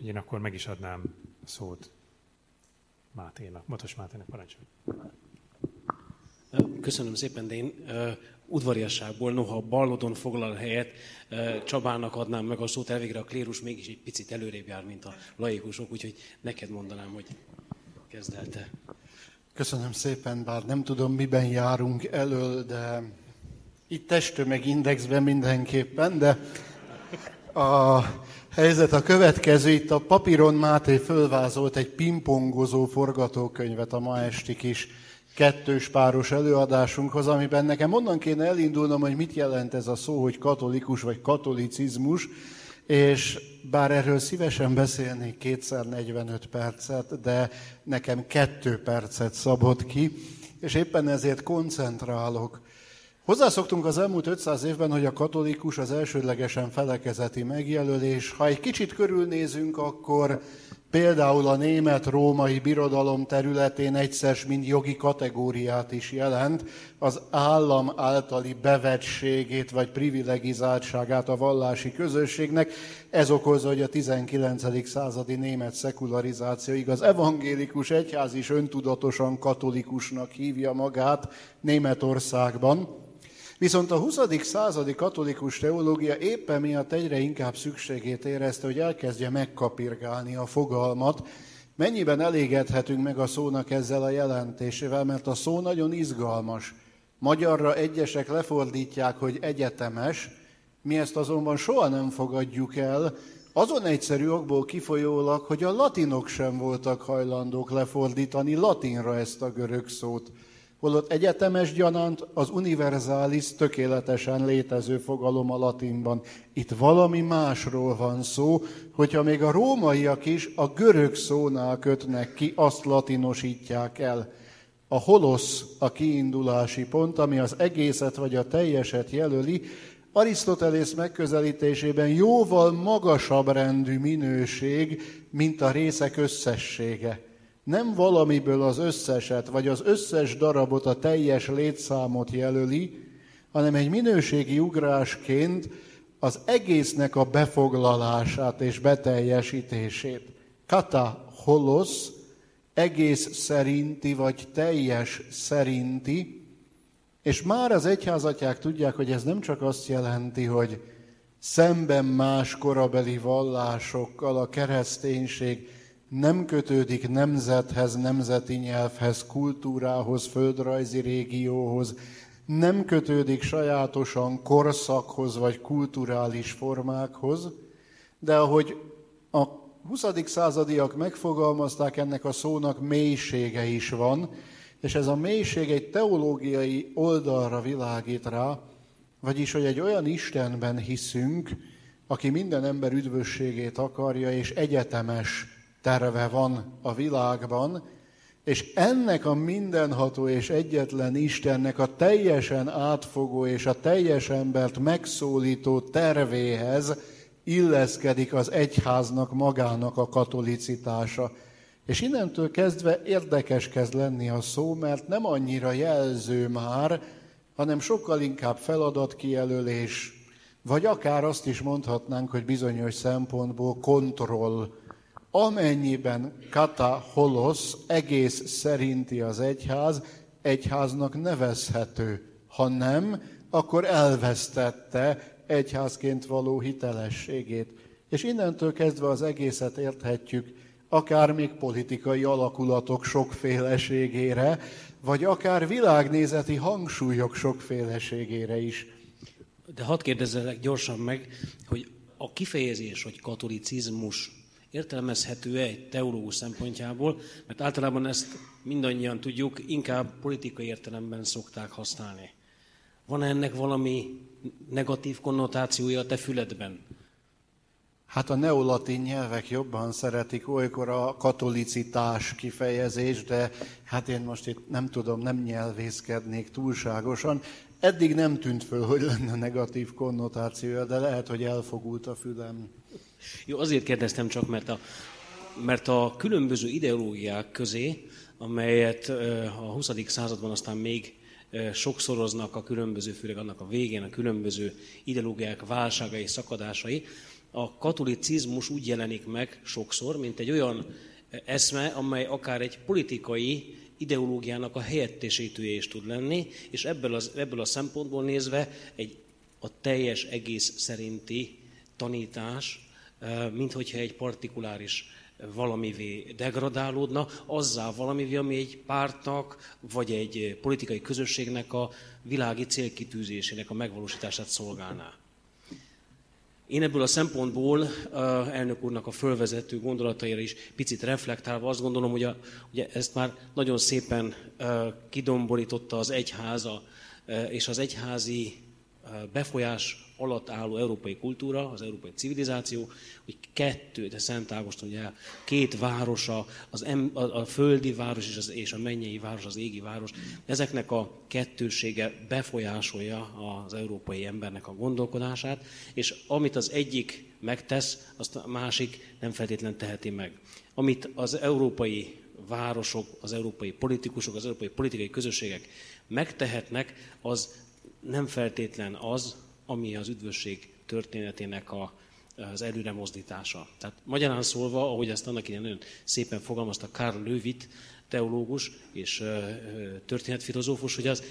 Úgyhogy én akkor meg is adnám a szót Máténak, Matos Máténak parancsolj. Köszönöm szépen, de én uh, udvariasságból, noha ballodon foglal helyet, uh, Csabának adnám meg a szót, elvégre a klérus mégis egy picit előrébb jár, mint a laikusok, úgyhogy neked mondanám, hogy kezd el te. Köszönöm szépen, bár nem tudom, miben járunk elől, de itt testtömeg indexben mindenképpen, de a helyzet a következő. Itt a papíron Máté fölvázolt egy pingpongozó forgatókönyvet a ma esti kis kettős páros előadásunkhoz, amiben nekem onnan kéne elindulnom, hogy mit jelent ez a szó, hogy katolikus vagy katolicizmus, és bár erről szívesen beszélnék kétszer 45 percet, de nekem kettő percet szabott ki, és éppen ezért koncentrálok. Hozzászoktunk az elmúlt 500 évben, hogy a katolikus az elsődlegesen felekezeti megjelölés. Ha egy kicsit körülnézünk, akkor például a német-római birodalom területén egyszer mind jogi kategóriát is jelent, az állam általi bevetségét vagy privilegizáltságát a vallási közösségnek. Ez okozza, hogy a 19. századi német szekularizációig az evangélikus egyház is öntudatosan katolikusnak hívja magát Németországban. Viszont a 20. századi katolikus teológia éppen miatt egyre inkább szükségét érezte, hogy elkezdje megkapirgálni a fogalmat, mennyiben elégedhetünk meg a szónak ezzel a jelentésével, mert a szó nagyon izgalmas. Magyarra egyesek lefordítják, hogy egyetemes, mi ezt azonban soha nem fogadjuk el, azon egyszerű okból kifolyólag, hogy a latinok sem voltak hajlandók lefordítani latinra ezt a görög szót holott egyetemes gyanánt az univerzális tökéletesen létező fogalom a latinban. Itt valami másról van szó, hogyha még a rómaiak is a görög szónál kötnek ki, azt latinosítják el. A holosz a kiindulási pont, ami az egészet vagy a teljeset jelöli, Arisztotelész megközelítésében jóval magasabb rendű minőség, mint a részek összessége nem valamiből az összeset, vagy az összes darabot, a teljes létszámot jelöli, hanem egy minőségi ugrásként az egésznek a befoglalását és beteljesítését. Kata holosz, egész szerinti, vagy teljes szerinti, és már az egyházatják tudják, hogy ez nem csak azt jelenti, hogy szemben más korabeli vallásokkal a kereszténység nem kötődik nemzethez, nemzeti nyelvhez, kultúrához, földrajzi régióhoz, nem kötődik sajátosan korszakhoz vagy kulturális formákhoz, de ahogy a 20. századiak megfogalmazták, ennek a szónak mélysége is van, és ez a mélység egy teológiai oldalra világít rá, vagyis, hogy egy olyan Istenben hiszünk, aki minden ember üdvösségét akarja, és egyetemes terve van a világban, és ennek a mindenható és egyetlen Istennek a teljesen átfogó és a teljes embert megszólító tervéhez illeszkedik az egyháznak magának a katolicitása. És innentől kezdve érdekes kezd lenni a szó, mert nem annyira jelző már, hanem sokkal inkább feladatkijelölés, vagy akár azt is mondhatnánk, hogy bizonyos szempontból kontroll Amennyiben kata holosz egész szerinti az egyház, egyháznak nevezhető. Ha nem, akkor elvesztette egyházként való hitelességét. És innentől kezdve az egészet érthetjük, akár még politikai alakulatok sokféleségére, vagy akár világnézeti hangsúlyok sokféleségére is. De hadd kérdezzelek gyorsan meg, hogy a kifejezés, hogy katolicizmus értelmezhető-e egy teológus szempontjából, mert általában ezt mindannyian tudjuk, inkább politikai értelemben szokták használni. Van -e ennek valami negatív konnotációja a te füledben? Hát a neolatin nyelvek jobban szeretik olykor a katolicitás kifejezés, de hát én most itt nem tudom, nem nyelvészkednék túlságosan. Eddig nem tűnt föl, hogy lenne negatív konnotációja, de lehet, hogy elfogult a fülem. Jó, azért kérdeztem csak, mert a, mert a különböző ideológiák közé, amelyet a 20. században aztán még sokszoroznak a különböző, főleg annak a végén, a különböző ideológiák válságai, szakadásai, a katolicizmus úgy jelenik meg sokszor, mint egy olyan eszme, amely akár egy politikai ideológiának a helyettesítője is tud lenni, és ebből, az, ebből a szempontból nézve egy a teljes egész szerinti tanítás, mint hogyha egy partikuláris valamivé degradálódna, azzá valamivé, ami egy pártnak, vagy egy politikai közösségnek a világi célkitűzésének a megvalósítását szolgálná. Én ebből a szempontból elnök úrnak a fölvezető gondolataira is picit reflektálva azt gondolom, hogy a, ugye ezt már nagyon szépen kidomborította az egyháza és az egyházi befolyás alatt álló európai kultúra, az európai civilizáció, hogy kettő, de Szent Ágoston ugye két városa, az em, a, a földi város és, az, és a mennyei város, az égi város, ezeknek a kettősége befolyásolja az európai embernek a gondolkodását, és amit az egyik megtesz, azt a másik nem feltétlen teheti meg. Amit az európai városok, az európai politikusok, az európai politikai közösségek megtehetnek, az nem feltétlen az, ami az üdvösség történetének a, az előre mozdítása. Tehát magyarán szólva, ahogy ezt annak idején nagyon szépen fogalmazta Karl Löwit, teológus és történetfilozófus, hogy az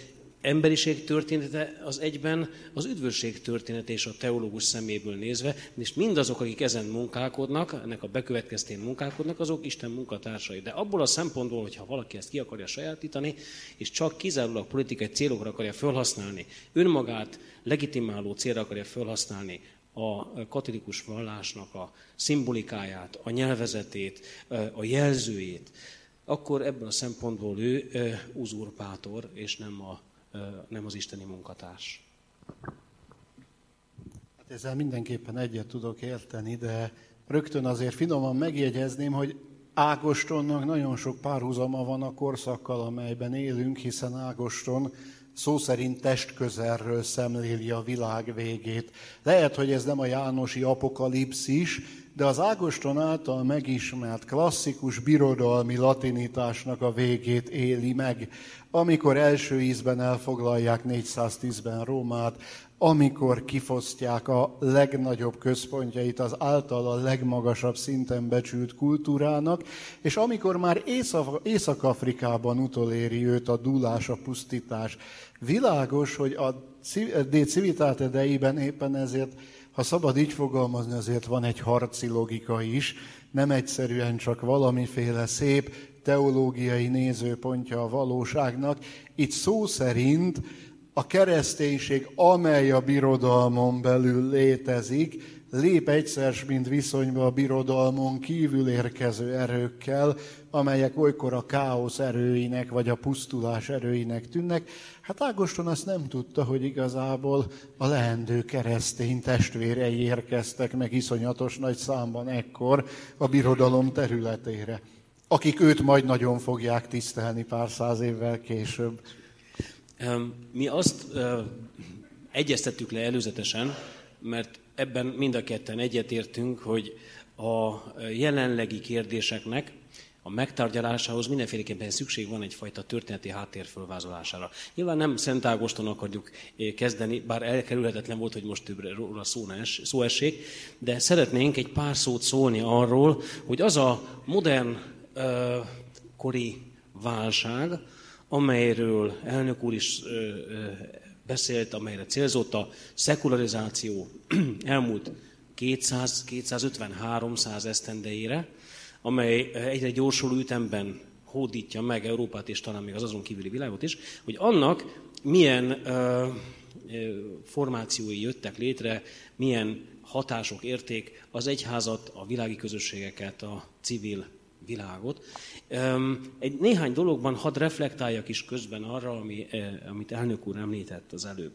emberiség története az egyben az üdvösség története és a teológus szeméből nézve, és mindazok, akik ezen munkálkodnak, ennek a bekövetkeztén munkálkodnak, azok Isten munkatársai. De abból a szempontból, hogyha valaki ezt ki akarja sajátítani, és csak kizárólag politikai célokra akarja felhasználni, önmagát legitimáló célra akarja felhasználni, a katolikus vallásnak a szimbolikáját, a nyelvezetét, a jelzőjét, akkor ebből a szempontból ő uzurpátor, és nem a nem az isteni munkatárs. Hát ezzel mindenképpen egyet tudok érteni, de rögtön azért finoman megjegyezném, hogy Ágostonnak nagyon sok párhuzama van a korszakkal, amelyben élünk, hiszen Ágoston szó szerint testközelről szemléli a világ végét. Lehet, hogy ez nem a Jánosi apokalipszis, de az Ágoston által megismert klasszikus birodalmi latinitásnak a végét éli meg, amikor első ízben elfoglalják 410-ben Rómát, amikor kifosztják a legnagyobb központjait az által a legmagasabb szinten becsült kultúrának, és amikor már Észak-Afrikában utoléri őt a dúlás, a pusztítás. Világos, hogy a De Civitate idejében éppen ezért ha szabad így fogalmazni, azért van egy harci logika is, nem egyszerűen csak valamiféle szép teológiai nézőpontja a valóságnak. Itt szó szerint a kereszténység, amely a birodalmon belül létezik, lép egyszer, mint viszonyba a birodalmon kívül érkező erőkkel, amelyek olykor a káosz erőinek vagy a pusztulás erőinek tűnnek. Hát Ágoston azt nem tudta, hogy igazából a leendő keresztény testvérei érkeztek meg iszonyatos nagy számban ekkor a birodalom területére, akik őt majd nagyon fogják tisztelni pár száz évvel később. Mi azt egyeztettük le előzetesen, mert ebben mind a ketten egyetértünk, hogy a jelenlegi kérdéseknek a megtárgyalásához mindenféleképpen szükség van egyfajta történeti háttér fölvázolására. Nyilván nem Szent Ágoston akarjuk eh, kezdeni, bár elkerülhetetlen volt, hogy most többre róla szó, es, szó essék, de szeretnénk egy pár szót szólni arról, hogy az a modern uh, kori válság, amelyről elnök úr is uh, beszélt, amelyre célzott a szekularizáció elmúlt 200-250-300 esztendeire, amely egyre gyorsuló ütemben hódítja meg Európát és talán még az azon kívüli világot is, hogy annak milyen ö, formációi jöttek létre, milyen hatások érték az egyházat, a világi közösségeket, a civil világot. Egy néhány dologban hadd reflektáljak is közben arra, ami, amit elnök úr említett az előbb.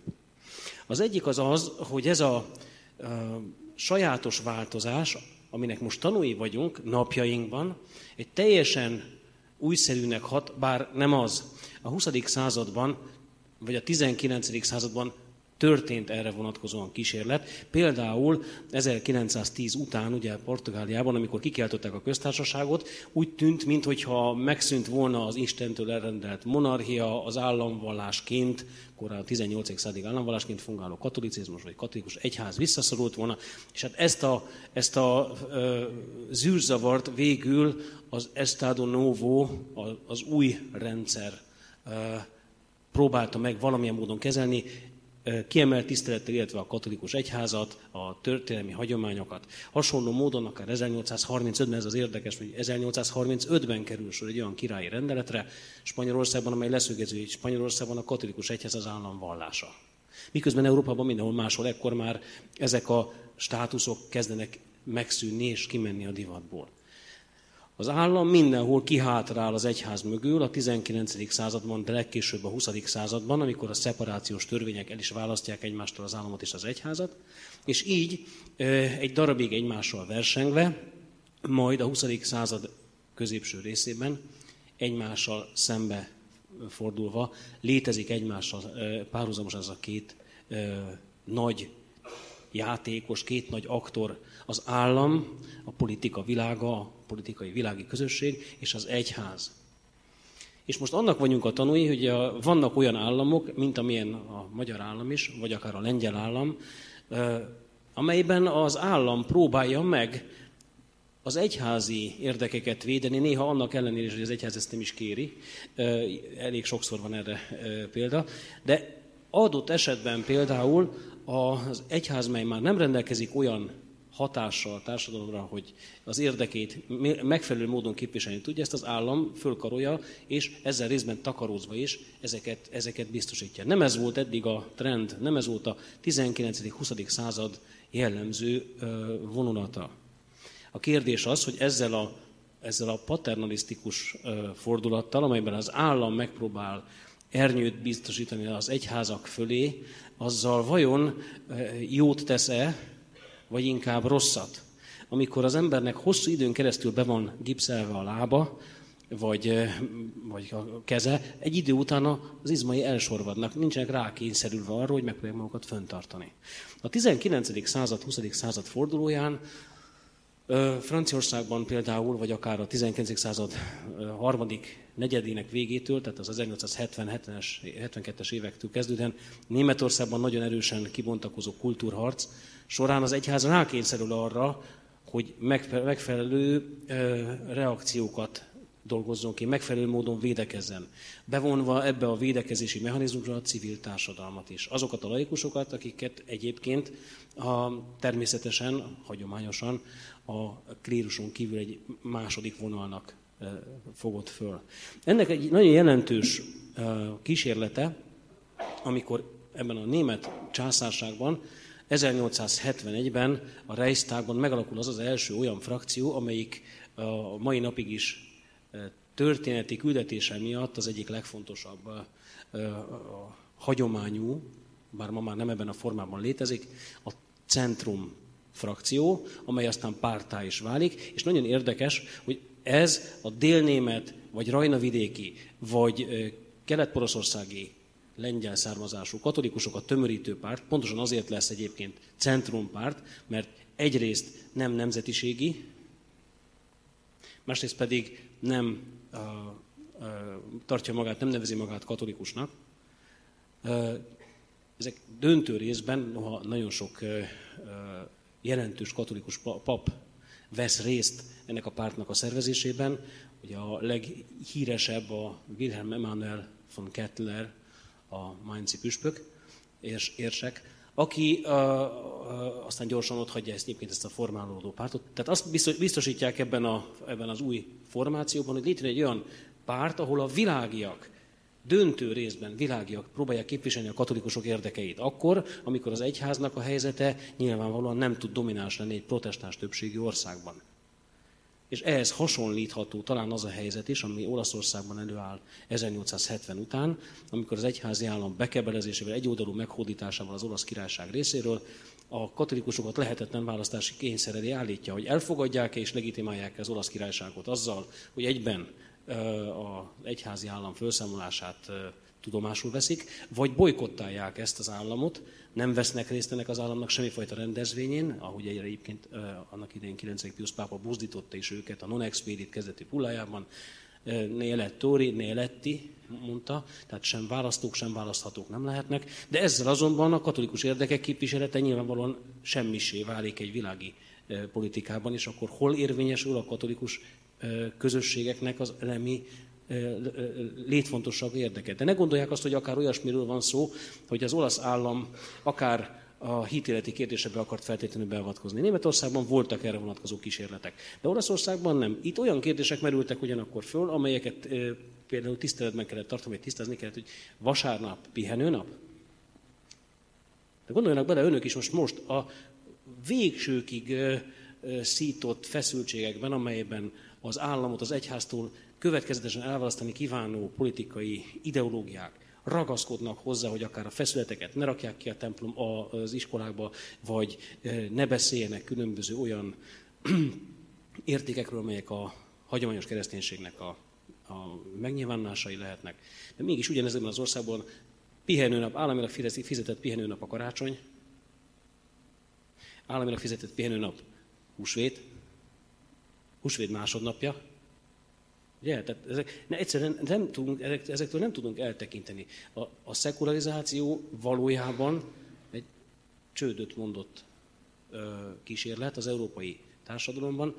Az egyik az az, hogy ez a, a sajátos változás, aminek most tanúi vagyunk napjainkban, egy teljesen újszerűnek hat, bár nem az. A 20. században, vagy a 19. században történt erre vonatkozóan kísérlet. Például 1910 után, ugye Portugáliában, amikor kikeltották a köztársaságot, úgy tűnt, mintha megszűnt volna az Istentől elrendelt monarchia, az államvallásként, korábban a 18. századig államvallásként fungáló katolicizmus vagy katolikus egyház visszaszorult volna, és hát ezt a, ezt a e, zűrzavart végül az Estado Novo, az új rendszer e, próbálta meg valamilyen módon kezelni, kiemelt tisztelettel, illetve a katolikus egyházat, a történelmi hagyományokat. Hasonló módon akár 1835-ben, ez az érdekes, hogy 1835-ben kerül sor egy olyan királyi rendeletre Spanyolországban, amely leszögező, hogy Spanyolországban a katolikus egyház az állam vallása. Miközben Európában mindenhol máshol ekkor már ezek a státuszok kezdenek megszűnni és kimenni a divatból. Az állam mindenhol kihátrál az egyház mögül, a 19. században, de legkésőbb a 20. században, amikor a szeparációs törvények el is választják egymástól az államot és az egyházat, és így egy darabig egymással versengve, majd a 20. század középső részében egymással szembe fordulva létezik egymással párhuzamos ez a két nagy játékos, két nagy aktor, az állam, a politika világa, a politikai világi közösség és az egyház. És most annak vagyunk a tanúi, hogy vannak olyan államok, mint amilyen a magyar állam is, vagy akár a lengyel állam, amelyben az állam próbálja meg az egyházi érdekeket védeni, néha annak ellenére is, hogy az egyház ezt nem is kéri, elég sokszor van erre példa, de adott esetben például az egyház, mely már nem rendelkezik olyan hatással a társadalomra, hogy az érdekét megfelelő módon képviselni tudja, ezt az állam fölkarolja, és ezzel részben takarózva is ezeket, ezeket biztosítja. Nem ez volt eddig a trend, nem ez volt a 19.-20. század jellemző vonulata. A kérdés az, hogy ezzel a, ezzel a paternalisztikus fordulattal, amelyben az állam megpróbál ernyőt biztosítani az egyházak fölé, azzal vajon jót tesz-e, vagy inkább rosszat? Amikor az embernek hosszú időn keresztül be van gipszelve a lába, vagy, vagy a keze, egy idő után az izmai elsorvadnak, nincsenek rákényszerülve arra, hogy megpróbálják magukat föntartani. A 19. század, 20. század fordulóján Franciaországban például, vagy akár a 19. század harmadik negyedének végétől, tehát az 1970-es, 72-es évektől kezdődően Németországban nagyon erősen kibontakozó kultúrharc során az egyház rákényszerül arra, hogy megfelelő reakciókat dolgozzon ki, megfelelő módon védekezzen. Bevonva ebbe a védekezési mechanizmusra a civil társadalmat is. Azokat a laikusokat, akiket egyébként a, természetesen, hagyományosan a kléruson kívül egy második vonalnak fogott föl. Ennek egy nagyon jelentős kísérlete, amikor ebben a német császárságban 1871-ben a Reichstagban megalakul az az első olyan frakció, amelyik a mai napig is történeti küldetése miatt az egyik legfontosabb a, hagyományú, bár ma már nem ebben a formában létezik, a centrum frakció, amely aztán pártá is válik, és nagyon érdekes, hogy ez a délnémet, vagy rajnavidéki, vagy kelet-poroszországi lengyel származású katolikusokat tömörítő párt, pontosan azért lesz egyébként centrumpárt, mert egyrészt nem nemzetiségi, másrészt pedig nem uh, uh, tartja magát, nem nevezi magát katolikusnak. Uh, ezek döntő részben, noha nagyon sok jelentős katolikus pap vesz részt ennek a pártnak a szervezésében. Ugye a leghíresebb a Wilhelm Emanuel von Kettler, a Mainzi püspök, érs, érsek, aki uh, uh, aztán gyorsan ott hagyja ezt, egyébként ezt a formálódó pártot. Tehát azt biztosítják ebben, a, ebben az új formációban, hogy létrejön egy olyan párt, ahol a világiak döntő részben világiak próbálják képviselni a katolikusok érdekeit. Akkor, amikor az egyháznak a helyzete nyilvánvalóan nem tud domináns lenni egy protestáns többségi országban. És ehhez hasonlítható talán az a helyzet is, ami Olaszországban előáll 1870 után, amikor az egyházi állam bekebelezésével, egyoldalú meghódításával az olasz királyság részéről a katolikusokat lehetetlen választási kényszereli állítja, hogy elfogadják-e és legitimálják az olasz királyságot azzal, hogy egyben az egyházi állam felszámolását tudomásul veszik, vagy bolykottálják ezt az államot, nem vesznek részt ennek az államnak semmifajta rendezvényén, ahogy egyébként annak idején 9. Pius pápa buzdította is őket a non expedit kezdeti hullájában, ne elettori, ne eletti, mondta, tehát sem választók, sem választhatók nem lehetnek, de ezzel azonban a katolikus érdekek képviselete nyilvánvalóan semmisé válik egy világi politikában, és akkor hol érvényesül a katolikus közösségeknek az elemi létfontosság érdeke. De ne gondolják azt, hogy akár olyasmiről van szó, hogy az olasz állam akár a hitéleti kérdésekbe akart feltétlenül beavatkozni. Németországban voltak erre vonatkozó kísérletek, de Olaszországban nem. Itt olyan kérdések merültek ugyanakkor föl, amelyeket például tiszteletben kellett tartani, vagy tisztázni kellett, hogy vasárnap pihenőnap. De gondoljanak bele önök is most, most a végsőkig szított feszültségekben, amelyben az államot az egyháztól következetesen elválasztani kívánó politikai ideológiák ragaszkodnak hozzá, hogy akár a feszületeket ne rakják ki a templom az iskolákba, vagy ne beszéljenek különböző olyan értékekről, amelyek a hagyományos kereszténységnek a, a megnyilvánulásai lehetnek. De mégis ugyanezekben az országban pihenőnap, államilag fizetett pihenőnap a karácsony, államilag fizetett pihenőnap húsvét, húsvét másodnapja, Ugye? Tehát ezek, ne, egyszerűen nem tudunk, ezek, ezektől nem tudunk eltekinteni. A, a szekularizáció valójában egy csődöt mondott ö, kísérlet az európai társadalomban,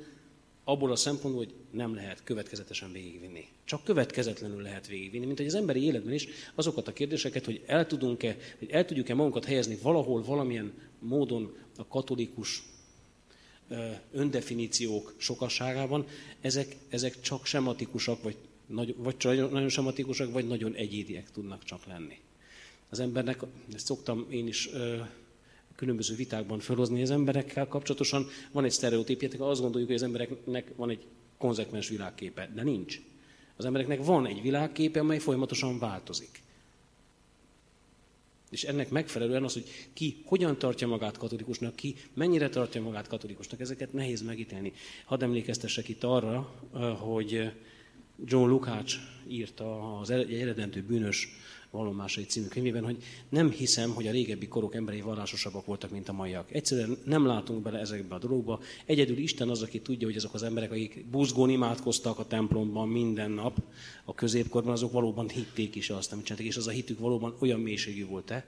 abból a szempontból, hogy nem lehet következetesen végigvinni. Csak következetlenül lehet végigvinni, mint hogy az emberi életben is azokat a kérdéseket, hogy el tudunk-e, hogy el tudjuk-e magunkat helyezni valahol, valamilyen módon a katolikus öndefiníciók sokasságában, ezek, ezek csak sematikusak, vagy, nagy, vagy nagyon sematikusak, vagy nagyon egyédiek tudnak csak lenni. Az embernek, ezt szoktam én is különböző vitákban felhozni, az emberekkel kapcsolatosan van egy sztereotípjetek, azt gondoljuk, hogy az embereknek van egy konzekvens világképe, de nincs. Az embereknek van egy világképe, amely folyamatosan változik. És ennek megfelelően az, hogy ki hogyan tartja magát katolikusnak, ki mennyire tartja magát katolikusnak, ezeket nehéz megítélni. Hadd emlékeztessek itt arra, hogy John Lukács írta az egy eredentő bűnös vallomásai című könyvében, hogy nem hiszem, hogy a régebbi korok emberei vallásosabbak voltak, mint a maiak. Egyszerűen nem látunk bele ezekbe a dologba. Egyedül Isten az, aki tudja, hogy azok az emberek, akik buzgón imádkoztak a templomban minden nap a középkorban, azok valóban hitték is azt, amit csináltak, és az a hitük valóban olyan mélységű volt-e,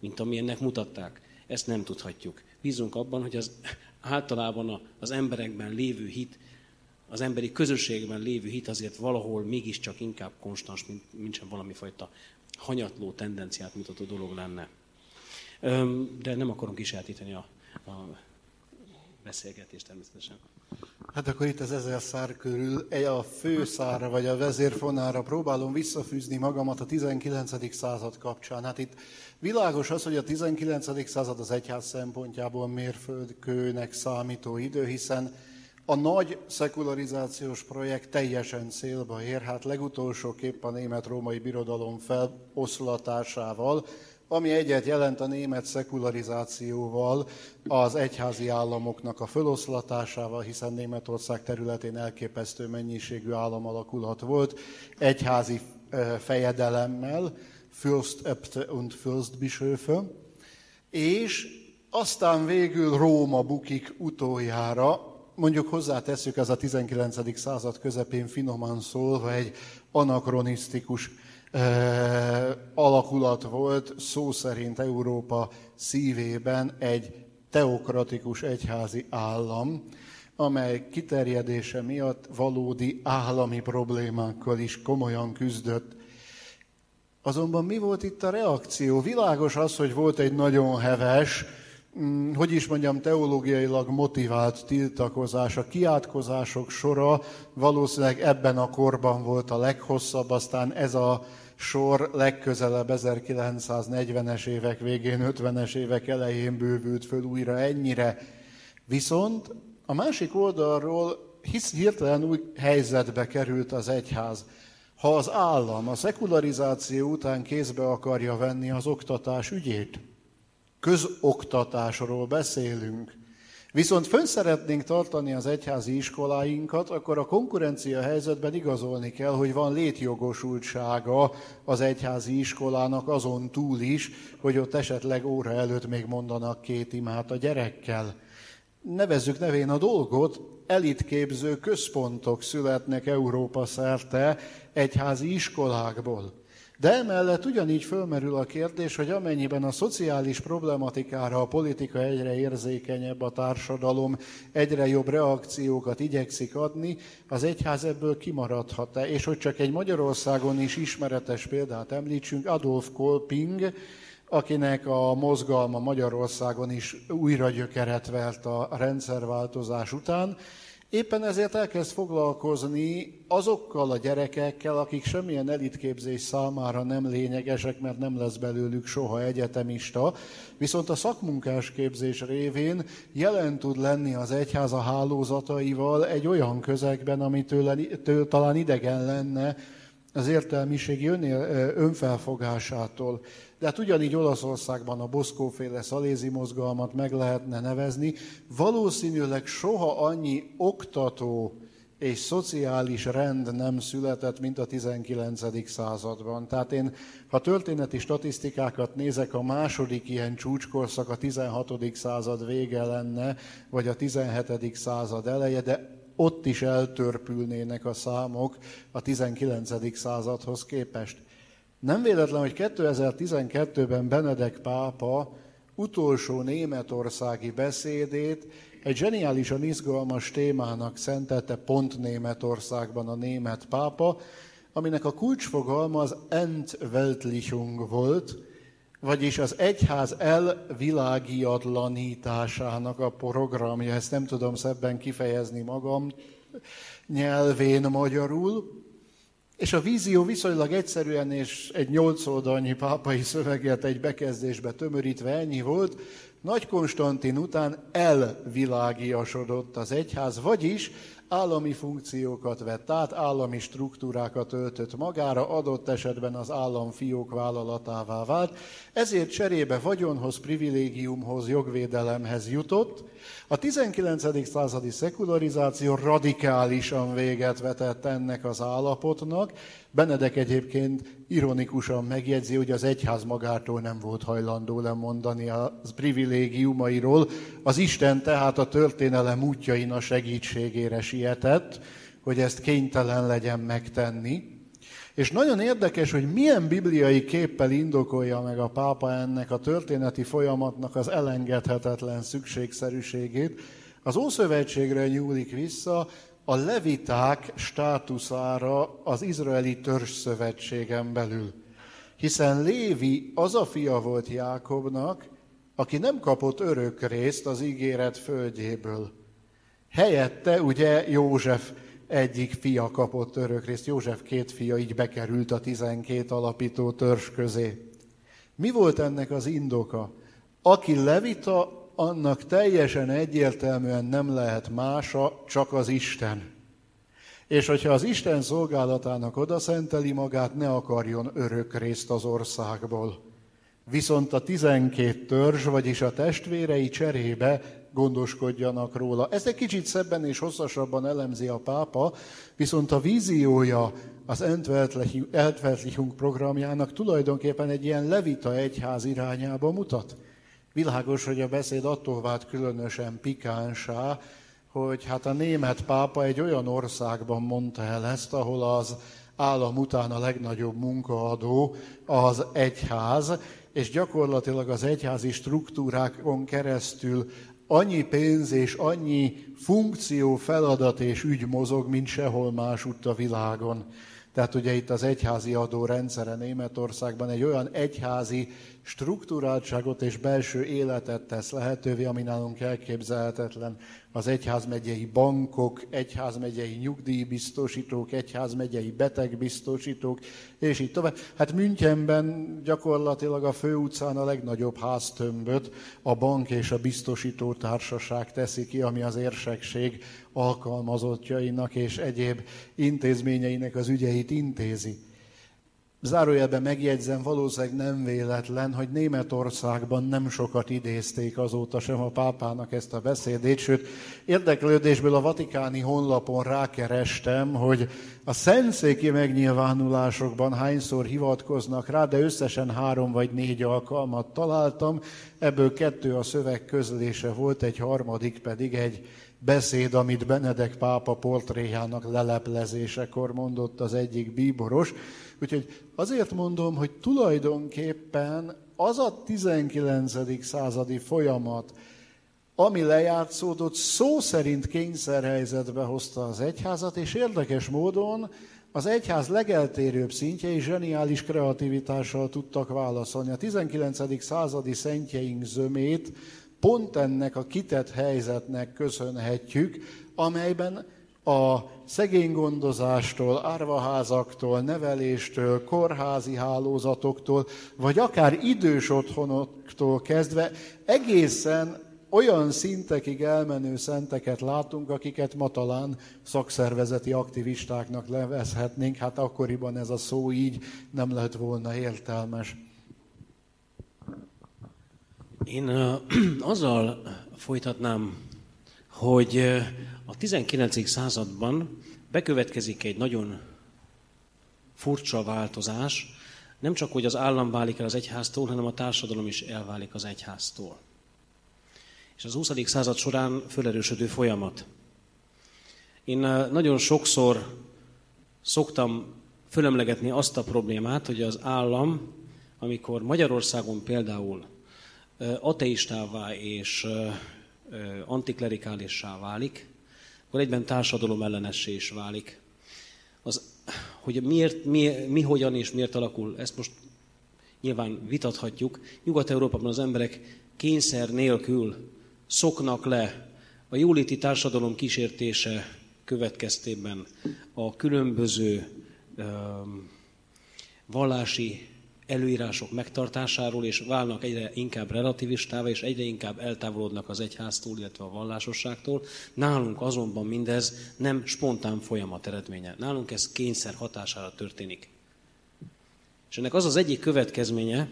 mint amilyennek mutatták. Ezt nem tudhatjuk. Bízunk abban, hogy az általában az emberekben lévő hit, az emberi közösségben lévő hit azért valahol mégiscsak inkább konstans, mint, mint sem valami fajta hanyatló tendenciát mutató dolog lenne. De nem akarom kisátítani a, a beszélgetést természetesen. Hát akkor itt az ezer szár körül a főszára vagy a vezérfonára próbálom visszafűzni magamat a 19. század kapcsán. Hát itt világos az, hogy a 19. század az egyház szempontjából mérföldkőnek számító idő, hiszen a nagy szekularizációs projekt teljesen célba ér, hát legutolsóképp a német-római birodalom feloszlatásával, ami egyet jelent a német szekularizációval, az egyházi államoknak a feloszlatásával, hiszen Németország területén elképesztő mennyiségű állam alakulat volt, egyházi fejedelemmel, Fürstäbte und Fürstbischöfe, és aztán végül Róma bukik utoljára, mondjuk hozzátesszük, ez a 19. század közepén finoman szólva egy anakronisztikus e, alakulat volt, szó szerint Európa szívében egy teokratikus egyházi állam, amely kiterjedése miatt valódi állami problémákkal is komolyan küzdött. Azonban mi volt itt a reakció? Világos az, hogy volt egy nagyon heves, hogy is mondjam, teológiailag motivált tiltakozás. A kiátkozások sora valószínűleg ebben a korban volt a leghosszabb, aztán ez a sor legközelebb 1940-es évek végén, 50-es évek elején bővült föl újra ennyire. Viszont a másik oldalról hisz, hirtelen új helyzetbe került az egyház. Ha az állam a szekularizáció után kézbe akarja venni az oktatás ügyét, közoktatásról beszélünk, Viszont fönn szeretnénk tartani az egyházi iskoláinkat, akkor a konkurencia helyzetben igazolni kell, hogy van létjogosultsága az egyházi iskolának azon túl is, hogy ott esetleg óra előtt még mondanak két imát a gyerekkel. Nevezzük nevén a dolgot, elitképző központok születnek Európa szerte egyházi iskolákból. De emellett ugyanígy fölmerül a kérdés, hogy amennyiben a szociális problematikára a politika egyre érzékenyebb, a társadalom egyre jobb reakciókat igyekszik adni, az egyház ebből kimaradhat-e? És hogy csak egy Magyarországon is ismeretes példát említsünk, Adolf Kolping, akinek a mozgalma Magyarországon is újra gyökeret vert a rendszerváltozás után, Éppen ezért elkezd foglalkozni azokkal a gyerekekkel, akik semmilyen elitképzés számára nem lényegesek, mert nem lesz belőlük soha egyetemista, viszont a szakmunkás képzés révén jelen tud lenni az egyháza hálózataival egy olyan közegben, amitől talán idegen lenne az értelmiségi önfelfogásától. De hát ugyanígy Olaszországban a Boszkóféle szalézi mozgalmat meg lehetne nevezni. Valószínűleg soha annyi oktató és szociális rend nem született, mint a 19. században. Tehát én, ha történeti statisztikákat nézek, a második ilyen csúcskorszak a 16. század vége lenne, vagy a 17. század eleje, de ott is eltörpülnének a számok a 19. századhoz képest. Nem véletlen, hogy 2012-ben Benedek pápa utolsó németországi beszédét egy zseniálisan izgalmas témának szentelte pont Németországban a német pápa, aminek a kulcsfogalma az Entweltlichung volt, vagyis az egyház elvilágiatlanításának a programja, ezt nem tudom szebben kifejezni magam nyelvén magyarul, és a vízió viszonylag egyszerűen és egy nyolc oldalnyi pápai szöveget egy bekezdésbe tömörítve ennyi volt, Nagy Konstantin után elvilágiasodott az egyház, vagyis állami funkciókat vett át, állami struktúrákat öltött magára, adott esetben az állam fiók vállalatává vált, ezért cserébe vagyonhoz, privilégiumhoz, jogvédelemhez jutott. A 19. századi szekularizáció radikálisan véget vetett ennek az állapotnak, Benedek egyébként ironikusan megjegyzi, hogy az egyház magától nem volt hajlandó lemondani a privilégiumairól. Az Isten tehát a történelem útjain a segítségére sietett, hogy ezt kénytelen legyen megtenni. És nagyon érdekes, hogy milyen bibliai képpel indokolja meg a pápa ennek a történeti folyamatnak az elengedhetetlen szükségszerűségét. Az Ószövetségre nyúlik vissza, a leviták státuszára az izraeli törzszövetségen belül. Hiszen Lévi az a fia volt Jákobnak, aki nem kapott örök részt az ígéret földjéből. Helyette ugye József egyik fia kapott örök részt, József két fia így bekerült a tizenkét alapító törzs közé. Mi volt ennek az indoka? Aki levita, annak teljesen egyértelműen nem lehet mása, csak az Isten. És hogyha az Isten szolgálatának odaszenteli magát, ne akarjon örök részt az országból. Viszont a tizenkét törzs, vagyis a testvérei cserébe gondoskodjanak róla. Ezt egy kicsit szebben és hosszasabban elemzi a pápa, viszont a víziója az Entveltlichung programjának tulajdonképpen egy ilyen levita egyház irányába mutat. Világos, hogy a beszéd attól vált különösen pikánsá, hogy hát a német pápa egy olyan országban mondta el ezt, ahol az állam után a legnagyobb munkaadó az egyház, és gyakorlatilag az egyházi struktúrákon keresztül annyi pénz és annyi funkció, feladat és ügy mozog, mint sehol másutt a világon. Tehát ugye itt az egyházi adó rendszere Németországban egy olyan egyházi struktúráltságot és belső életet tesz lehetővé, ami nálunk elképzelhetetlen. Az egyházmegyei bankok, egyházmegyei nyugdíjbiztosítók, egyházmegyei betegbiztosítók, és így tovább. Hát Münchenben gyakorlatilag a főutcán a legnagyobb háztömböt a bank és a biztosító társaság teszi ki, ami az érsekség alkalmazottjainak és egyéb intézményeinek az ügyeit intézi. Zárójelben megjegyzem, valószínűleg nem véletlen, hogy Németországban nem sokat idézték azóta sem a pápának ezt a beszédét, sőt, érdeklődésből a vatikáni honlapon rákerestem, hogy a szentszéki megnyilvánulásokban hányszor hivatkoznak rá, de összesen három vagy négy alkalmat találtam, ebből kettő a szöveg közlése volt, egy harmadik pedig egy beszéd, amit Benedek pápa portréjának leleplezésekor mondott az egyik bíboros. Úgyhogy azért mondom, hogy tulajdonképpen az a 19. századi folyamat, ami lejátszódott, szó szerint kényszerhelyzetbe hozta az egyházat, és érdekes módon az egyház legeltérőbb szintjei zseniális kreativitással tudtak válaszolni. A 19. századi szentjeink zömét pont ennek a kitett helyzetnek köszönhetjük, amelyben a szegény gondozástól, árvaházaktól, neveléstől, kórházi hálózatoktól, vagy akár idős otthonoktól kezdve egészen olyan szintekig elmenő szenteket látunk, akiket ma talán szakszervezeti aktivistáknak levezhetnénk, hát akkoriban ez a szó így nem lett volna értelmes. Én azzal folytatnám, hogy a 19. században bekövetkezik egy nagyon furcsa változás, nem csak, hogy az állam válik el az egyháztól, hanem a társadalom is elválik az egyháztól. És az 20. század során fölerősödő folyamat. Én nagyon sokszor szoktam fölemlegetni azt a problémát, hogy az állam, amikor Magyarországon például ateistává és antiklerikálissá válik, akkor egyben társadalom ellenessé is válik. Az, hogy miért, mi, mi, hogyan és miért alakul, ezt most nyilván vitathatjuk. Nyugat-Európában az emberek kényszer nélkül szoknak le a jóléti társadalom kísértése következtében a különböző um, vallási előírások megtartásáról, és válnak egyre inkább relativistává, és egyre inkább eltávolodnak az egyháztól, illetve a vallásosságtól. Nálunk azonban mindez nem spontán folyamat eredménye. Nálunk ez kényszer hatására történik. És ennek az az egyik következménye,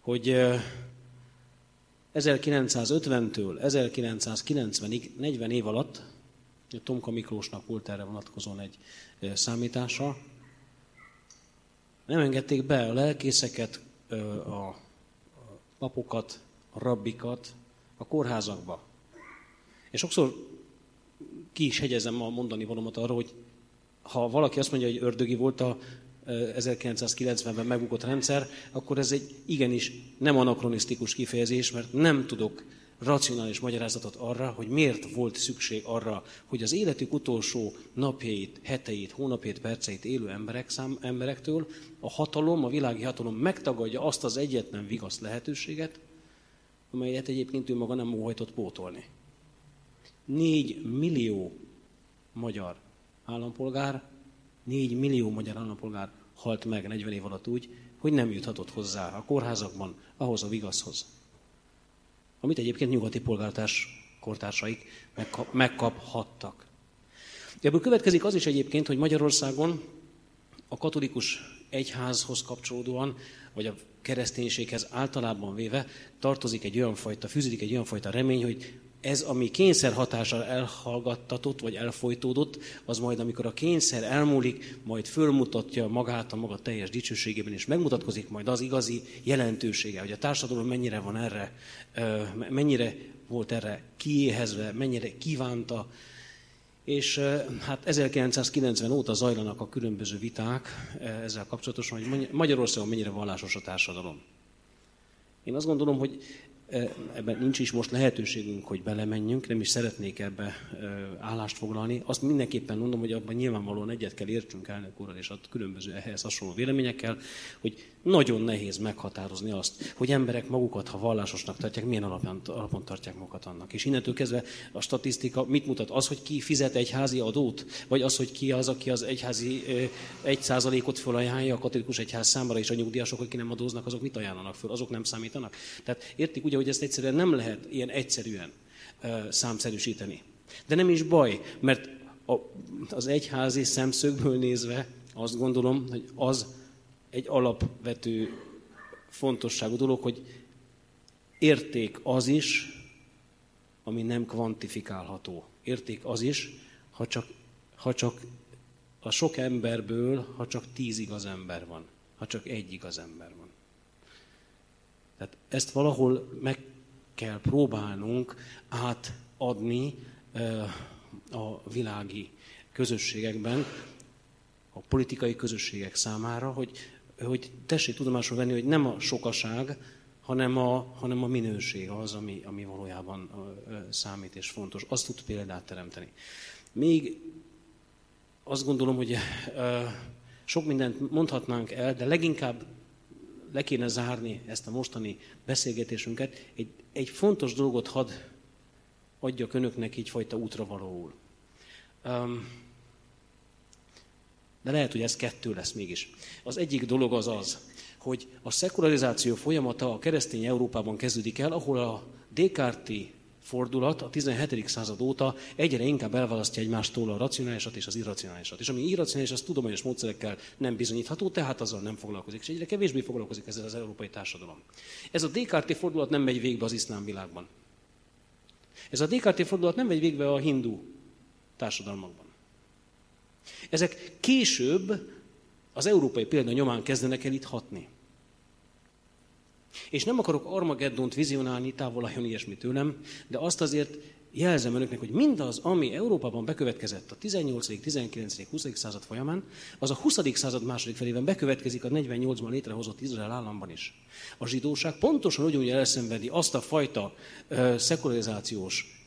hogy 1950-től 1990-ig, 40 év alatt, Tomka Miklósnak volt erre vonatkozóan egy számítása, nem engedték be a lelkészeket, a papokat, a rabbikat a kórházakba. És sokszor ki is hegyezem a mondani valamat arra, hogy ha valaki azt mondja, hogy ördögi volt a 1990-ben megbukott rendszer, akkor ez egy igenis nem anakronisztikus kifejezés, mert nem tudok racionális magyarázatot arra, hogy miért volt szükség arra, hogy az életük utolsó napjait, heteit, hónapjait, perceit élő emberek szám, emberektől a hatalom, a világi hatalom megtagadja azt az egyetlen vigasz lehetőséget, amelyet egyébként ő maga nem óhajtott pótolni. Négy millió magyar állampolgár, négy millió magyar állampolgár halt meg 40 év alatt úgy, hogy nem juthatott hozzá a kórházakban ahhoz a vigaszhoz amit egyébként nyugati polgártárs kortársaik megkap, megkaphattak. Ebből következik az is egyébként, hogy Magyarországon a katolikus egyházhoz kapcsolódóan, vagy a kereszténységhez általában véve tartozik egy olyan fajta, fűződik egy olyan fajta remény, hogy ez, ami kényszer hatással elhallgattatott, vagy elfolytódott, az majd, amikor a kényszer elmúlik, majd fölmutatja magát a maga teljes dicsőségében, és megmutatkozik majd az igazi jelentősége, hogy a társadalom mennyire van erre, mennyire volt erre kiéhezve, mennyire kívánta, és hát 1990 óta zajlanak a különböző viták ezzel kapcsolatosan, hogy Magyarországon mennyire vallásos a társadalom. Én azt gondolom, hogy ebben nincs is most lehetőségünk, hogy belemenjünk, nem is szeretnék ebbe állást foglalni. Azt mindenképpen mondom, hogy abban nyilvánvalóan egyet kell értsünk elnök úrral és a különböző ehhez hasonló véleményekkel, hogy nagyon nehéz meghatározni azt, hogy emberek magukat, ha vallásosnak tartják, milyen alapon, alapon tartják magukat annak. És innentől kezdve a statisztika mit mutat? Az, hogy ki fizet egy házi adót, vagy az, hogy ki az, aki az egyházi egy százalékot felajánlja a katolikus egyház számára, és a nyugdíjasok, akik nem adóznak, azok mit ajánlanak föl? Azok nem számítanak. Tehát értik ugye, hogy ezt egyszerűen nem lehet ilyen egyszerűen számszerűsíteni. De nem is baj, mert az egyházi szemszögből nézve azt gondolom, hogy az egy alapvető fontosságú dolog, hogy érték az is, ami nem kvantifikálható. Érték az is, ha csak, ha csak a sok emberből, ha csak tíz igaz ember van, ha csak egy igaz ember van. Tehát ezt valahol meg kell próbálnunk átadni a világi közösségekben, a politikai közösségek számára, hogy, hogy tessék tudomásul venni, hogy nem a sokaság, hanem a, hanem a minőség az, ami, ami valójában számít és fontos. Azt tud példát teremteni. Még azt gondolom, hogy sok mindent mondhatnánk el, de leginkább le kéne zárni ezt a mostani beszélgetésünket. Egy, egy fontos dolgot hadd adjak önöknek így fajta útra valóul. Um, de lehet, hogy ez kettő lesz mégis. Az egyik dolog az az, hogy a szekularizáció folyamata a keresztény Európában kezdődik el, ahol a Descartes fordulat a 17. század óta egyre inkább elválasztja egymástól a racionálisat és az irracionálisat. És ami irracionális, az tudományos módszerekkel nem bizonyítható, tehát azzal nem foglalkozik. És egyre kevésbé foglalkozik ezzel az európai társadalom. Ez a Descartes fordulat nem megy végbe az iszlám világban. Ez a Descartes fordulat nem megy végbe a hindu társadalmakban. Ezek később az európai példa nyomán kezdenek el itt hatni. És nem akarok Armageddont vizionálni, távol álljon ilyesmi tőlem, de azt azért jelzem önöknek, hogy mindaz, ami Európában bekövetkezett a 18., 19., 20. század folyamán, az a 20. század második felében bekövetkezik a 48-ban létrehozott Izrael államban is. A zsidóság pontosan ugyanúgy elszenvedi azt a fajta uh, szekularizációs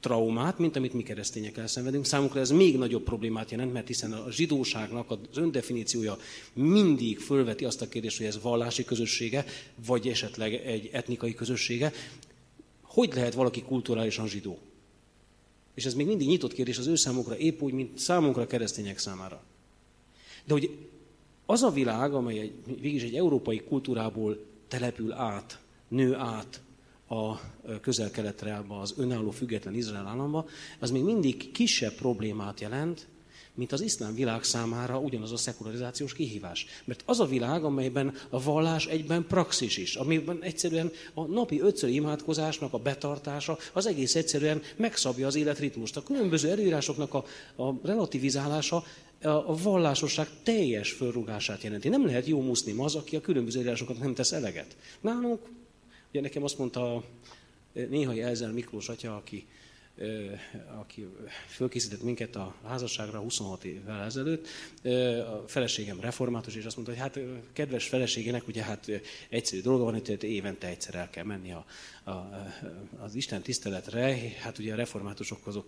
traumát, mint amit mi keresztények elszenvedünk. Számunkra ez még nagyobb problémát jelent, mert hiszen a zsidóságnak az öndefiníciója mindig fölveti azt a kérdést, hogy ez vallási közössége, vagy esetleg egy etnikai közössége. Hogy lehet valaki kulturálisan zsidó? És ez még mindig nyitott kérdés az ő számukra, épp úgy, mint számunkra keresztények számára. De hogy az a világ, amely egy, végig egy európai kultúrából települ át, nő át a közel-keletre, az önálló független Izrael államba, az még mindig kisebb problémát jelent, mint az iszlám világ számára ugyanaz a szekularizációs kihívás. Mert az a világ, amelyben a vallás egyben praxis is, amiben egyszerűen a napi ötször imádkozásnak a betartása az egész egyszerűen megszabja az életritmust. A különböző előírásoknak a, a relativizálása a vallásosság teljes fölrugását jelenti. Nem lehet jó muszlim az, aki a különböző előírásokat nem tesz eleget. Nálunk Ugye nekem azt mondta néhai Elzel Miklós atya, aki, aki fölkészített minket a házasságra 26 évvel ezelőtt, a feleségem református, és azt mondta, hogy hát kedves feleségének, ugye hát egyszerű dolga van, hogy évente egyszer el kell menni a, a, az Isten tiszteletre, hát ugye a reformátusok azok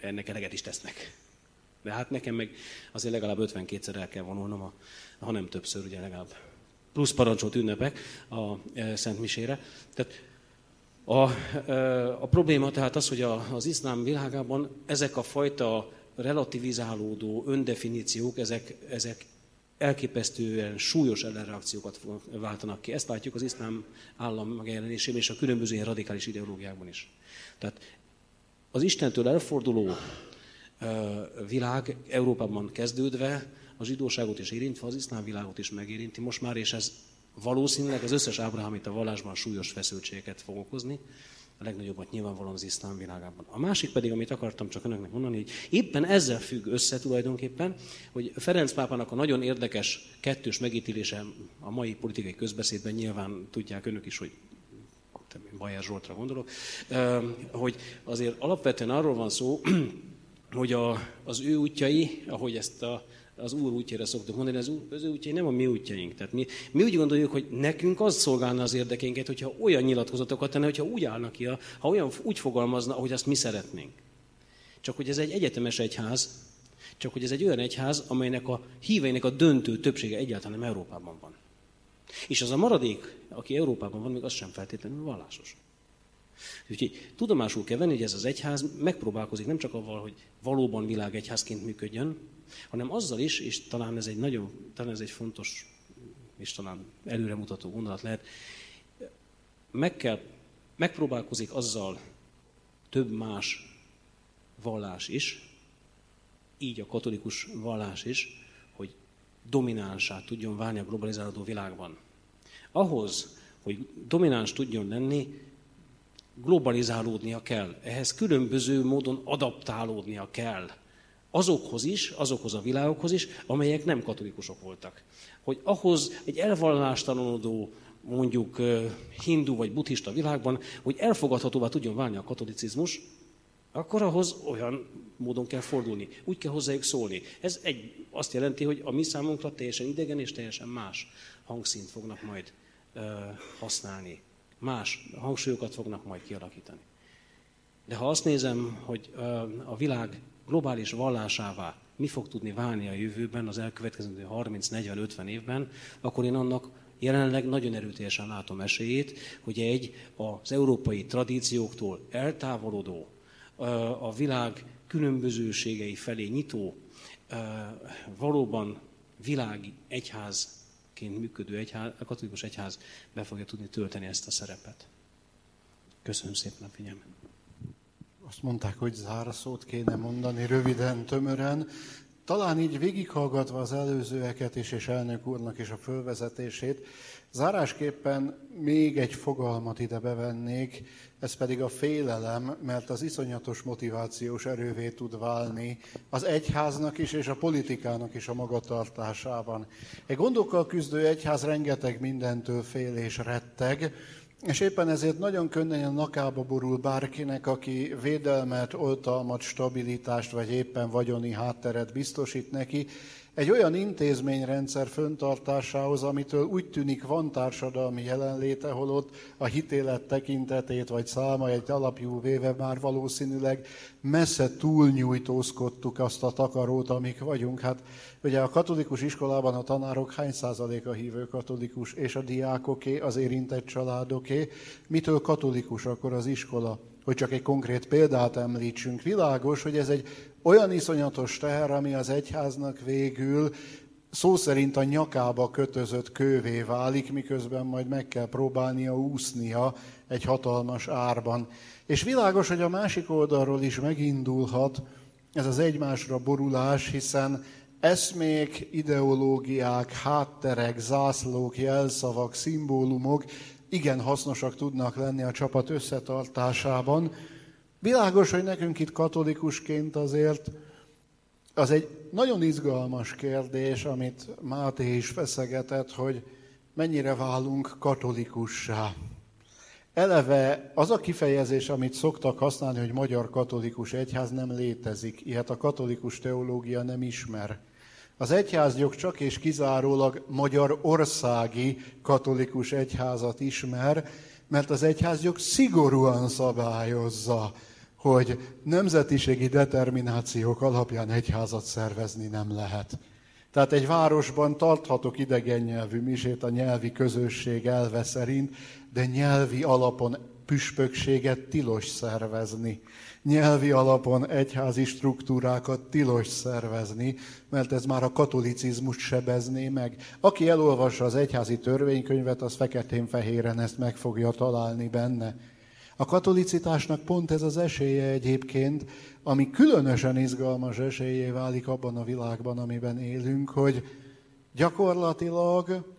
ennek eleget is tesznek. De hát nekem meg azért legalább 52-szer el kell vonulnom, a, ha nem többször, ugye legalább plusz parancsolt ünnepek a e, Szent Misére. Tehát a, e, a probléma tehát az, hogy a, az iszlám világában ezek a fajta relativizálódó öndefiníciók, ezek, ezek elképesztően súlyos ellenreakciókat váltanak ki. Ezt látjuk az iszlám állam megjelenésében és a különböző ilyen radikális ideológiákban is. Tehát az Istentől elforduló e, világ Európában kezdődve a zsidóságot is érintve, az iszlám világot is megérinti most már, és ez valószínűleg az összes ábrahámit a vallásban súlyos feszültségeket fog okozni, a legnagyobbat nyilvánvalóan az iszlám világában. A másik pedig, amit akartam csak önöknek mondani, hogy éppen ezzel függ össze tulajdonképpen, hogy Ferenc pápának a nagyon érdekes kettős megítélése a mai politikai közbeszédben nyilván tudják önök is, hogy Bajer Zsoltra gondolok, hogy azért alapvetően arról van szó, hogy a, az ő útjai, ahogy ezt a az Úr útjára szoktuk mondani, az, úr, az ő útjai nem a mi útjaink. Tehát mi, mi úgy gondoljuk, hogy nekünk az szolgálna az érdekeinket, hogyha olyan nyilatkozatokat tenne, hogyha úgy állnak ki, ha olyan úgy fogalmazna, ahogy azt mi szeretnénk. Csak hogy ez egy egyetemes egyház, csak hogy ez egy olyan egyház, amelynek a híveinek a döntő többsége egyáltalán nem Európában van. És az a maradék, aki Európában van, még az sem feltétlenül vallásos. Úgyhogy tudomásul kell venni, hogy ez az egyház megpróbálkozik nem csak avval, hogy valóban világegyházként működjön, hanem azzal is, és talán ez egy nagyon, talán ez egy fontos, és talán előremutató gondolat lehet, meg kell, megpróbálkozik azzal több más vallás is, így a katolikus vallás is, hogy dominánsá tudjon válni a globalizálódó világban. Ahhoz, hogy domináns tudjon lenni, globalizálódnia kell. Ehhez különböző módon adaptálódnia kell. Azokhoz is, azokhoz a világokhoz is, amelyek nem katolikusok voltak. Hogy ahhoz egy elvallástalanodó, mondjuk hindu vagy buddhista világban, hogy elfogadhatóvá tudjon válni a katolicizmus, akkor ahhoz olyan módon kell fordulni. Úgy kell hozzájuk szólni. Ez egy, azt jelenti, hogy a mi számunkra teljesen idegen és teljesen más hangszínt fognak majd ö, használni. Más hangsúlyokat fognak majd kialakítani. De ha azt nézem, hogy a világ globális vallásává mi fog tudni válni a jövőben, az elkövetkező 30-40-50 évben, akkor én annak jelenleg nagyon erőteljesen látom esélyét, hogy egy az európai tradícióktól eltávolodó, a világ különbözőségei felé nyitó, valóban világi egyházként működő egyház, a katolikus egyház be fogja tudni tölteni ezt a szerepet. Köszönöm szépen a figyelmet. Azt mondták, hogy zárszót kéne mondani röviden, tömören. Talán így végighallgatva az előzőeket is, és elnök úrnak is a fölvezetését, zárásképpen még egy fogalmat ide bevennék, ez pedig a félelem, mert az iszonyatos motivációs erővé tud válni az egyháznak is és a politikának is a magatartásában. Egy gondokkal küzdő egyház rengeteg mindentől fél és retteg, és éppen ezért nagyon könnyen a nakába borul bárkinek, aki védelmet, oltalmat, stabilitást vagy éppen vagyoni hátteret biztosít neki, egy olyan intézményrendszer föntartásához, amitől úgy tűnik van társadalmi jelenléte, holott a hitélet tekintetét vagy száma egy alapjú véve már valószínűleg messze túlnyújtózkodtuk azt a takarót, amik vagyunk. Hát ugye a katolikus iskolában a tanárok hány százaléka hívő katolikus, és a diákoké, az érintett családoké. Mitől katolikus akkor az iskola? Hogy csak egy konkrét példát említsünk. Világos, hogy ez egy olyan iszonyatos teher, ami az egyháznak végül szó szerint a nyakába kötözött kővé válik, miközben majd meg kell próbálnia úsznia egy hatalmas árban. És világos, hogy a másik oldalról is megindulhat ez az egymásra borulás, hiszen eszmék, ideológiák, hátterek, zászlók, jelszavak, szimbólumok igen hasznosak tudnak lenni a csapat összetartásában, Világos, hogy nekünk itt katolikusként azért az egy nagyon izgalmas kérdés, amit Máté is feszegetett, hogy mennyire válunk katolikussá. Eleve az a kifejezés, amit szoktak használni, hogy magyar katolikus egyház nem létezik. Ilyet a katolikus teológia nem ismer. Az egyházjog csak és kizárólag magyar országi katolikus egyházat ismer, mert az egyházjog szigorúan szabályozza hogy nemzetiségi determinációk alapján egyházat szervezni nem lehet. Tehát egy városban tarthatok idegen nyelvű misét a nyelvi közösség elve szerint, de nyelvi alapon püspökséget tilos szervezni. Nyelvi alapon egyházi struktúrákat tilos szervezni, mert ez már a katolicizmus sebezné meg. Aki elolvassa az egyházi törvénykönyvet, az feketén-fehéren ezt meg fogja találni benne. A katolicitásnak pont ez az esélye egyébként, ami különösen izgalmas esélyé válik abban a világban, amiben élünk, hogy gyakorlatilag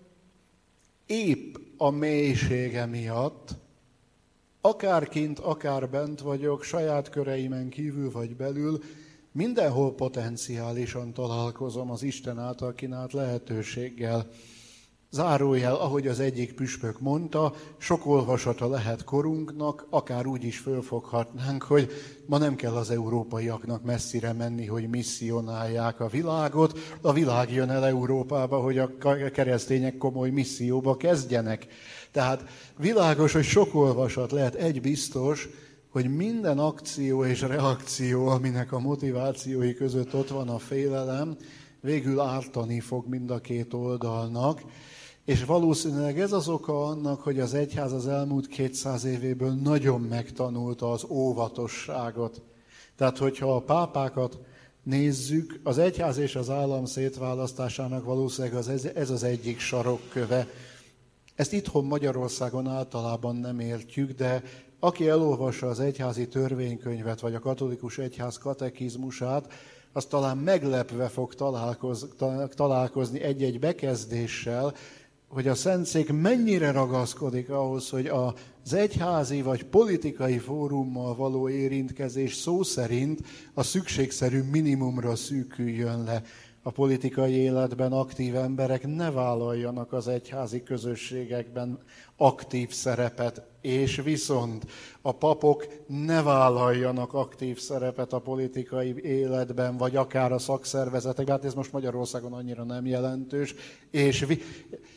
épp a mélysége miatt, akár kint, akár bent vagyok, saját köreimen kívül vagy belül, mindenhol potenciálisan találkozom az Isten által kínált lehetőséggel. Zárójel, ahogy az egyik püspök mondta, sok olvasata lehet korunknak, akár úgy is fölfoghatnánk, hogy ma nem kell az európaiaknak messzire menni, hogy misszionálják a világot. A világ jön el Európába, hogy a keresztények komoly misszióba kezdjenek. Tehát világos, hogy sok olvasat lehet, egy biztos, hogy minden akció és reakció, aminek a motivációi között ott van a félelem, végül ártani fog mind a két oldalnak, és valószínűleg ez az oka annak, hogy az egyház az elmúlt 200 évéből nagyon megtanulta az óvatosságot. Tehát, hogyha a pápákat nézzük, az egyház és az állam szétválasztásának valószínűleg az, ez, az egyik sarokköve. Ezt itthon Magyarországon általában nem értjük, de aki elolvassa az egyházi törvénykönyvet, vagy a katolikus egyház katekizmusát, az talán meglepve fog találkoz, találkozni egy-egy bekezdéssel, hogy a Szentszék mennyire ragaszkodik ahhoz, hogy az egyházi vagy politikai fórummal való érintkezés szó szerint a szükségszerű minimumra szűküljön le. A politikai életben aktív emberek ne vállaljanak az egyházi közösségekben aktív szerepet, és viszont a papok ne vállaljanak aktív szerepet a politikai életben, vagy akár a szakszervezetek, hát ez most Magyarországon annyira nem jelentős, és vi-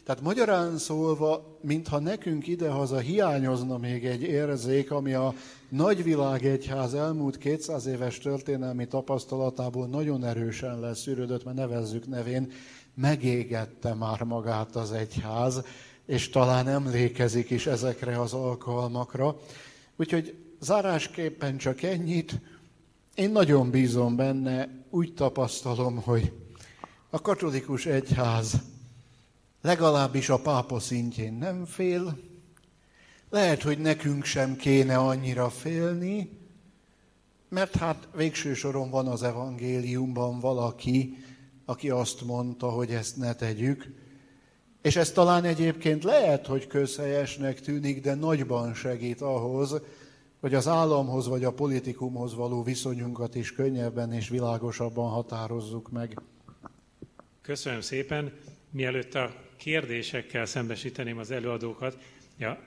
tehát magyarán szólva, mintha nekünk idehaza hiányozna még egy érzék, ami a nagyvilág egyház elmúlt 200 éves történelmi tapasztalatából nagyon erősen leszűrődött, mert nevezzük nevén, megégette már magát az egyház, és talán emlékezik is ezekre az alkalmakra. Úgyhogy zárásképpen csak ennyit. Én nagyon bízom benne, úgy tapasztalom, hogy a katolikus egyház legalábbis a pápa szintjén nem fél, lehet, hogy nekünk sem kéne annyira félni, mert hát végső soron van az evangéliumban valaki, aki azt mondta, hogy ezt ne tegyük, és ez talán egyébként lehet, hogy közhelyesnek tűnik, de nagyban segít ahhoz, hogy az államhoz vagy a politikumhoz való viszonyunkat is könnyebben és világosabban határozzuk meg. Köszönöm szépen. Mielőtt a kérdésekkel szembesíteném az előadókat, ja,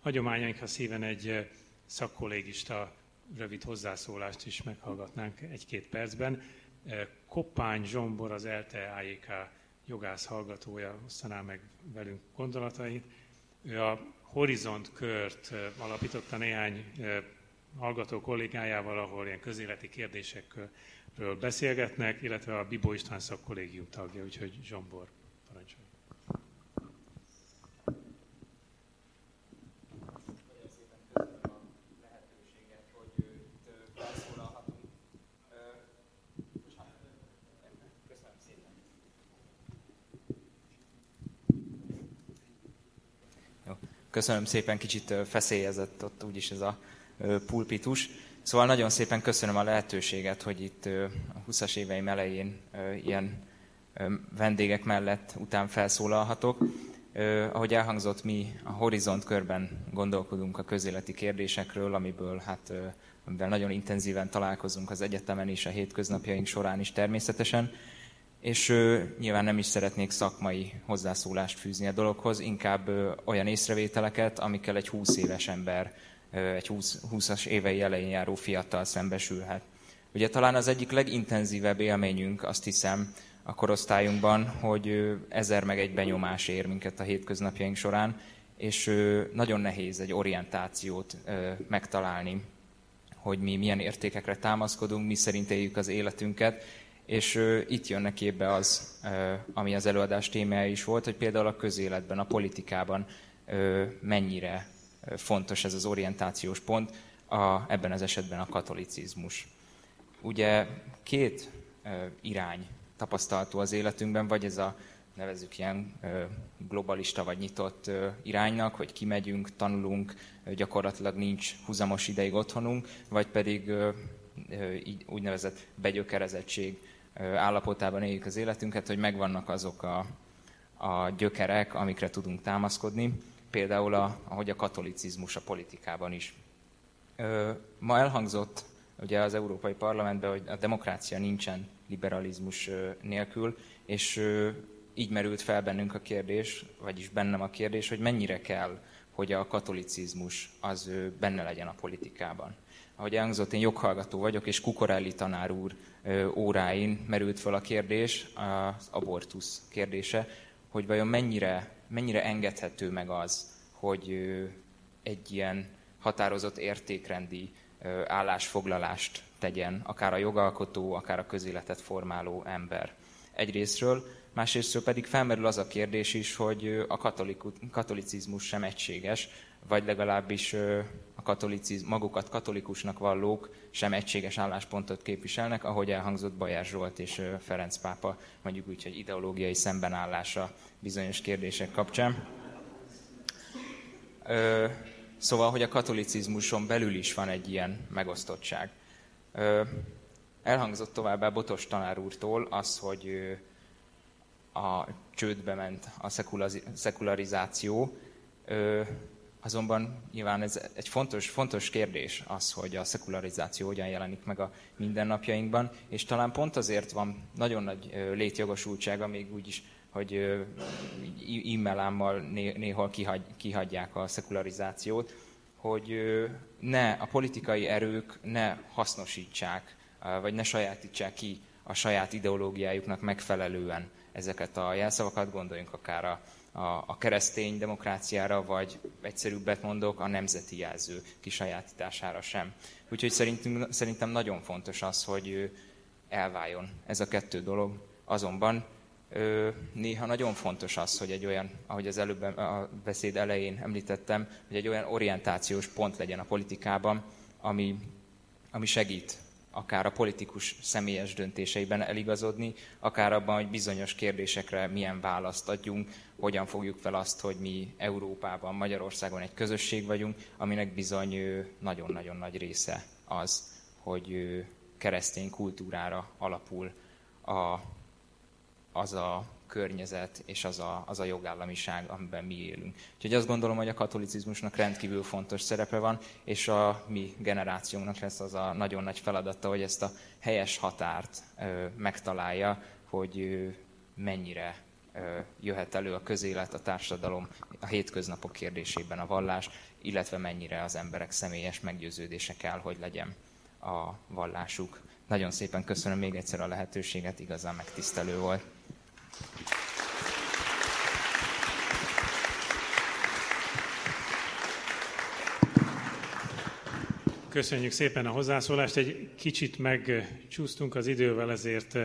hagyományaink, ha szíven egy szakkollégista rövid hozzászólást is meghallgatnánk egy-két percben. Koppány Zsombor, az AIK jogász hallgatója osztaná meg velünk gondolatait. Ő a Horizont kört alapította néhány hallgató kollégájával, ahol ilyen közéleti kérdésekről beszélgetnek, illetve a Bibó István szakkollégium tagja, úgyhogy Zsombor. Köszönöm szépen, kicsit feszélyezett ott úgyis ez a pulpitus. Szóval nagyon szépen köszönöm a lehetőséget, hogy itt a 20-as éveim elején ilyen vendégek mellett után felszólalhatok. Ahogy elhangzott, mi a Horizont körben gondolkodunk a közéleti kérdésekről, amiből hát amivel nagyon intenzíven találkozunk az egyetemen és a hétköznapjaink során is természetesen és ö, nyilván nem is szeretnék szakmai hozzászólást fűzni a dologhoz, inkább ö, olyan észrevételeket, amikkel egy 20 éves ember, egy 20, 20-as évei elején járó fiatal szembesülhet. Ugye talán az egyik legintenzívebb élményünk, azt hiszem, a korosztályunkban, hogy ö, ezer meg egy benyomás ér minket a hétköznapjaink során, és nagyon nehéz egy orientációt megtalálni, hogy mi milyen értékekre támaszkodunk, mi szerint éljük az életünket, és itt jönnek képbe az, ami az előadás témája is volt, hogy például a közéletben, a politikában mennyire fontos ez az orientációs pont, a, ebben az esetben a katolicizmus. Ugye két irány tapasztalható az életünkben, vagy ez a nevezük ilyen globalista vagy nyitott iránynak, hogy kimegyünk, tanulunk, gyakorlatilag nincs húzamos ideig otthonunk, vagy pedig így úgynevezett begyökerezettség állapotában éljük az életünket, hogy megvannak azok a, a gyökerek, amikre tudunk támaszkodni, például a, ahogy a katolicizmus a politikában is. Ma elhangzott ugye az Európai Parlamentben, hogy a demokrácia nincsen liberalizmus nélkül, és így merült fel bennünk a kérdés, vagyis bennem a kérdés, hogy mennyire kell, hogy a katolicizmus az benne legyen a politikában. Ahogy elhangzott, én joghallgató vagyok, és Kukorelli tanár úr óráin merült fel a kérdés, az abortusz kérdése, hogy vajon mennyire, mennyire engedhető meg az, hogy egy ilyen határozott értékrendi állásfoglalást tegyen, akár a jogalkotó, akár a közéletet formáló ember. Egyrésztről, másrésztről pedig felmerül az a kérdés is, hogy a katolicizmus sem egységes, vagy legalábbis a katoliciz, magukat katolikusnak vallók sem egységes álláspontot képviselnek, ahogy elhangzott Bajár Zsolt és Ferenc pápa, mondjuk úgy, hogy ideológiai szembenállása bizonyos kérdések kapcsán. Szóval, hogy a katolicizmuson belül is van egy ilyen megosztottság. elhangzott továbbá Botos tanár úrtól az, hogy a csődbe ment a szekularizáció, azonban nyilván ez egy fontos, fontos kérdés az, hogy a szekularizáció hogyan jelenik meg a mindennapjainkban, és talán pont azért van nagyon nagy létjogosultsága, még úgy is, hogy e-mailámmal néhol kihagy, kihagyják a szekularizációt, hogy ne a politikai erők ne hasznosítsák, vagy ne sajátítsák ki a saját ideológiájuknak megfelelően ezeket a jelszavakat, gondoljunk akár a, a, a keresztény demokráciára, vagy egyszerűbbet mondok, a nemzeti jelző kisajátítására sem. Úgyhogy szerintem, szerintem nagyon fontos az, hogy elváljon ez a kettő dolog. Azonban néha nagyon fontos az, hogy egy olyan, ahogy az előbb a beszéd elején említettem, hogy egy olyan orientációs pont legyen a politikában, ami, ami segít akár a politikus személyes döntéseiben eligazodni, akár abban, hogy bizonyos kérdésekre milyen választ adjunk, hogyan fogjuk fel azt, hogy mi Európában, Magyarországon egy közösség vagyunk, aminek bizony nagyon-nagyon nagy része az, hogy keresztény kultúrára alapul a, az a környezet és az a, az a jogállamiság, amiben mi élünk. Úgyhogy azt gondolom, hogy a katolicizmusnak rendkívül fontos szerepe van, és a mi generációnknak lesz az a nagyon nagy feladata, hogy ezt a helyes határt ö, megtalálja, hogy ö, mennyire ö, jöhet elő a közélet, a társadalom, a hétköznapok kérdésében a vallás, illetve mennyire az emberek személyes meggyőződése kell, hogy legyen a vallásuk. Nagyon szépen köszönöm még egyszer a lehetőséget, igazán megtisztelő volt. Köszönjük szépen a hozzászólást. Egy kicsit megcsúsztunk az idővel, ezért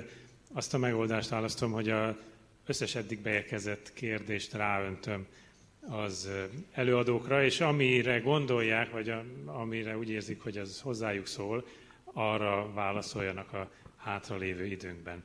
azt a megoldást választom, hogy a összes eddig beérkezett kérdést ráöntöm az előadókra, és amire gondolják, vagy amire úgy érzik, hogy az hozzájuk szól, arra válaszoljanak a hátralévő időnkben.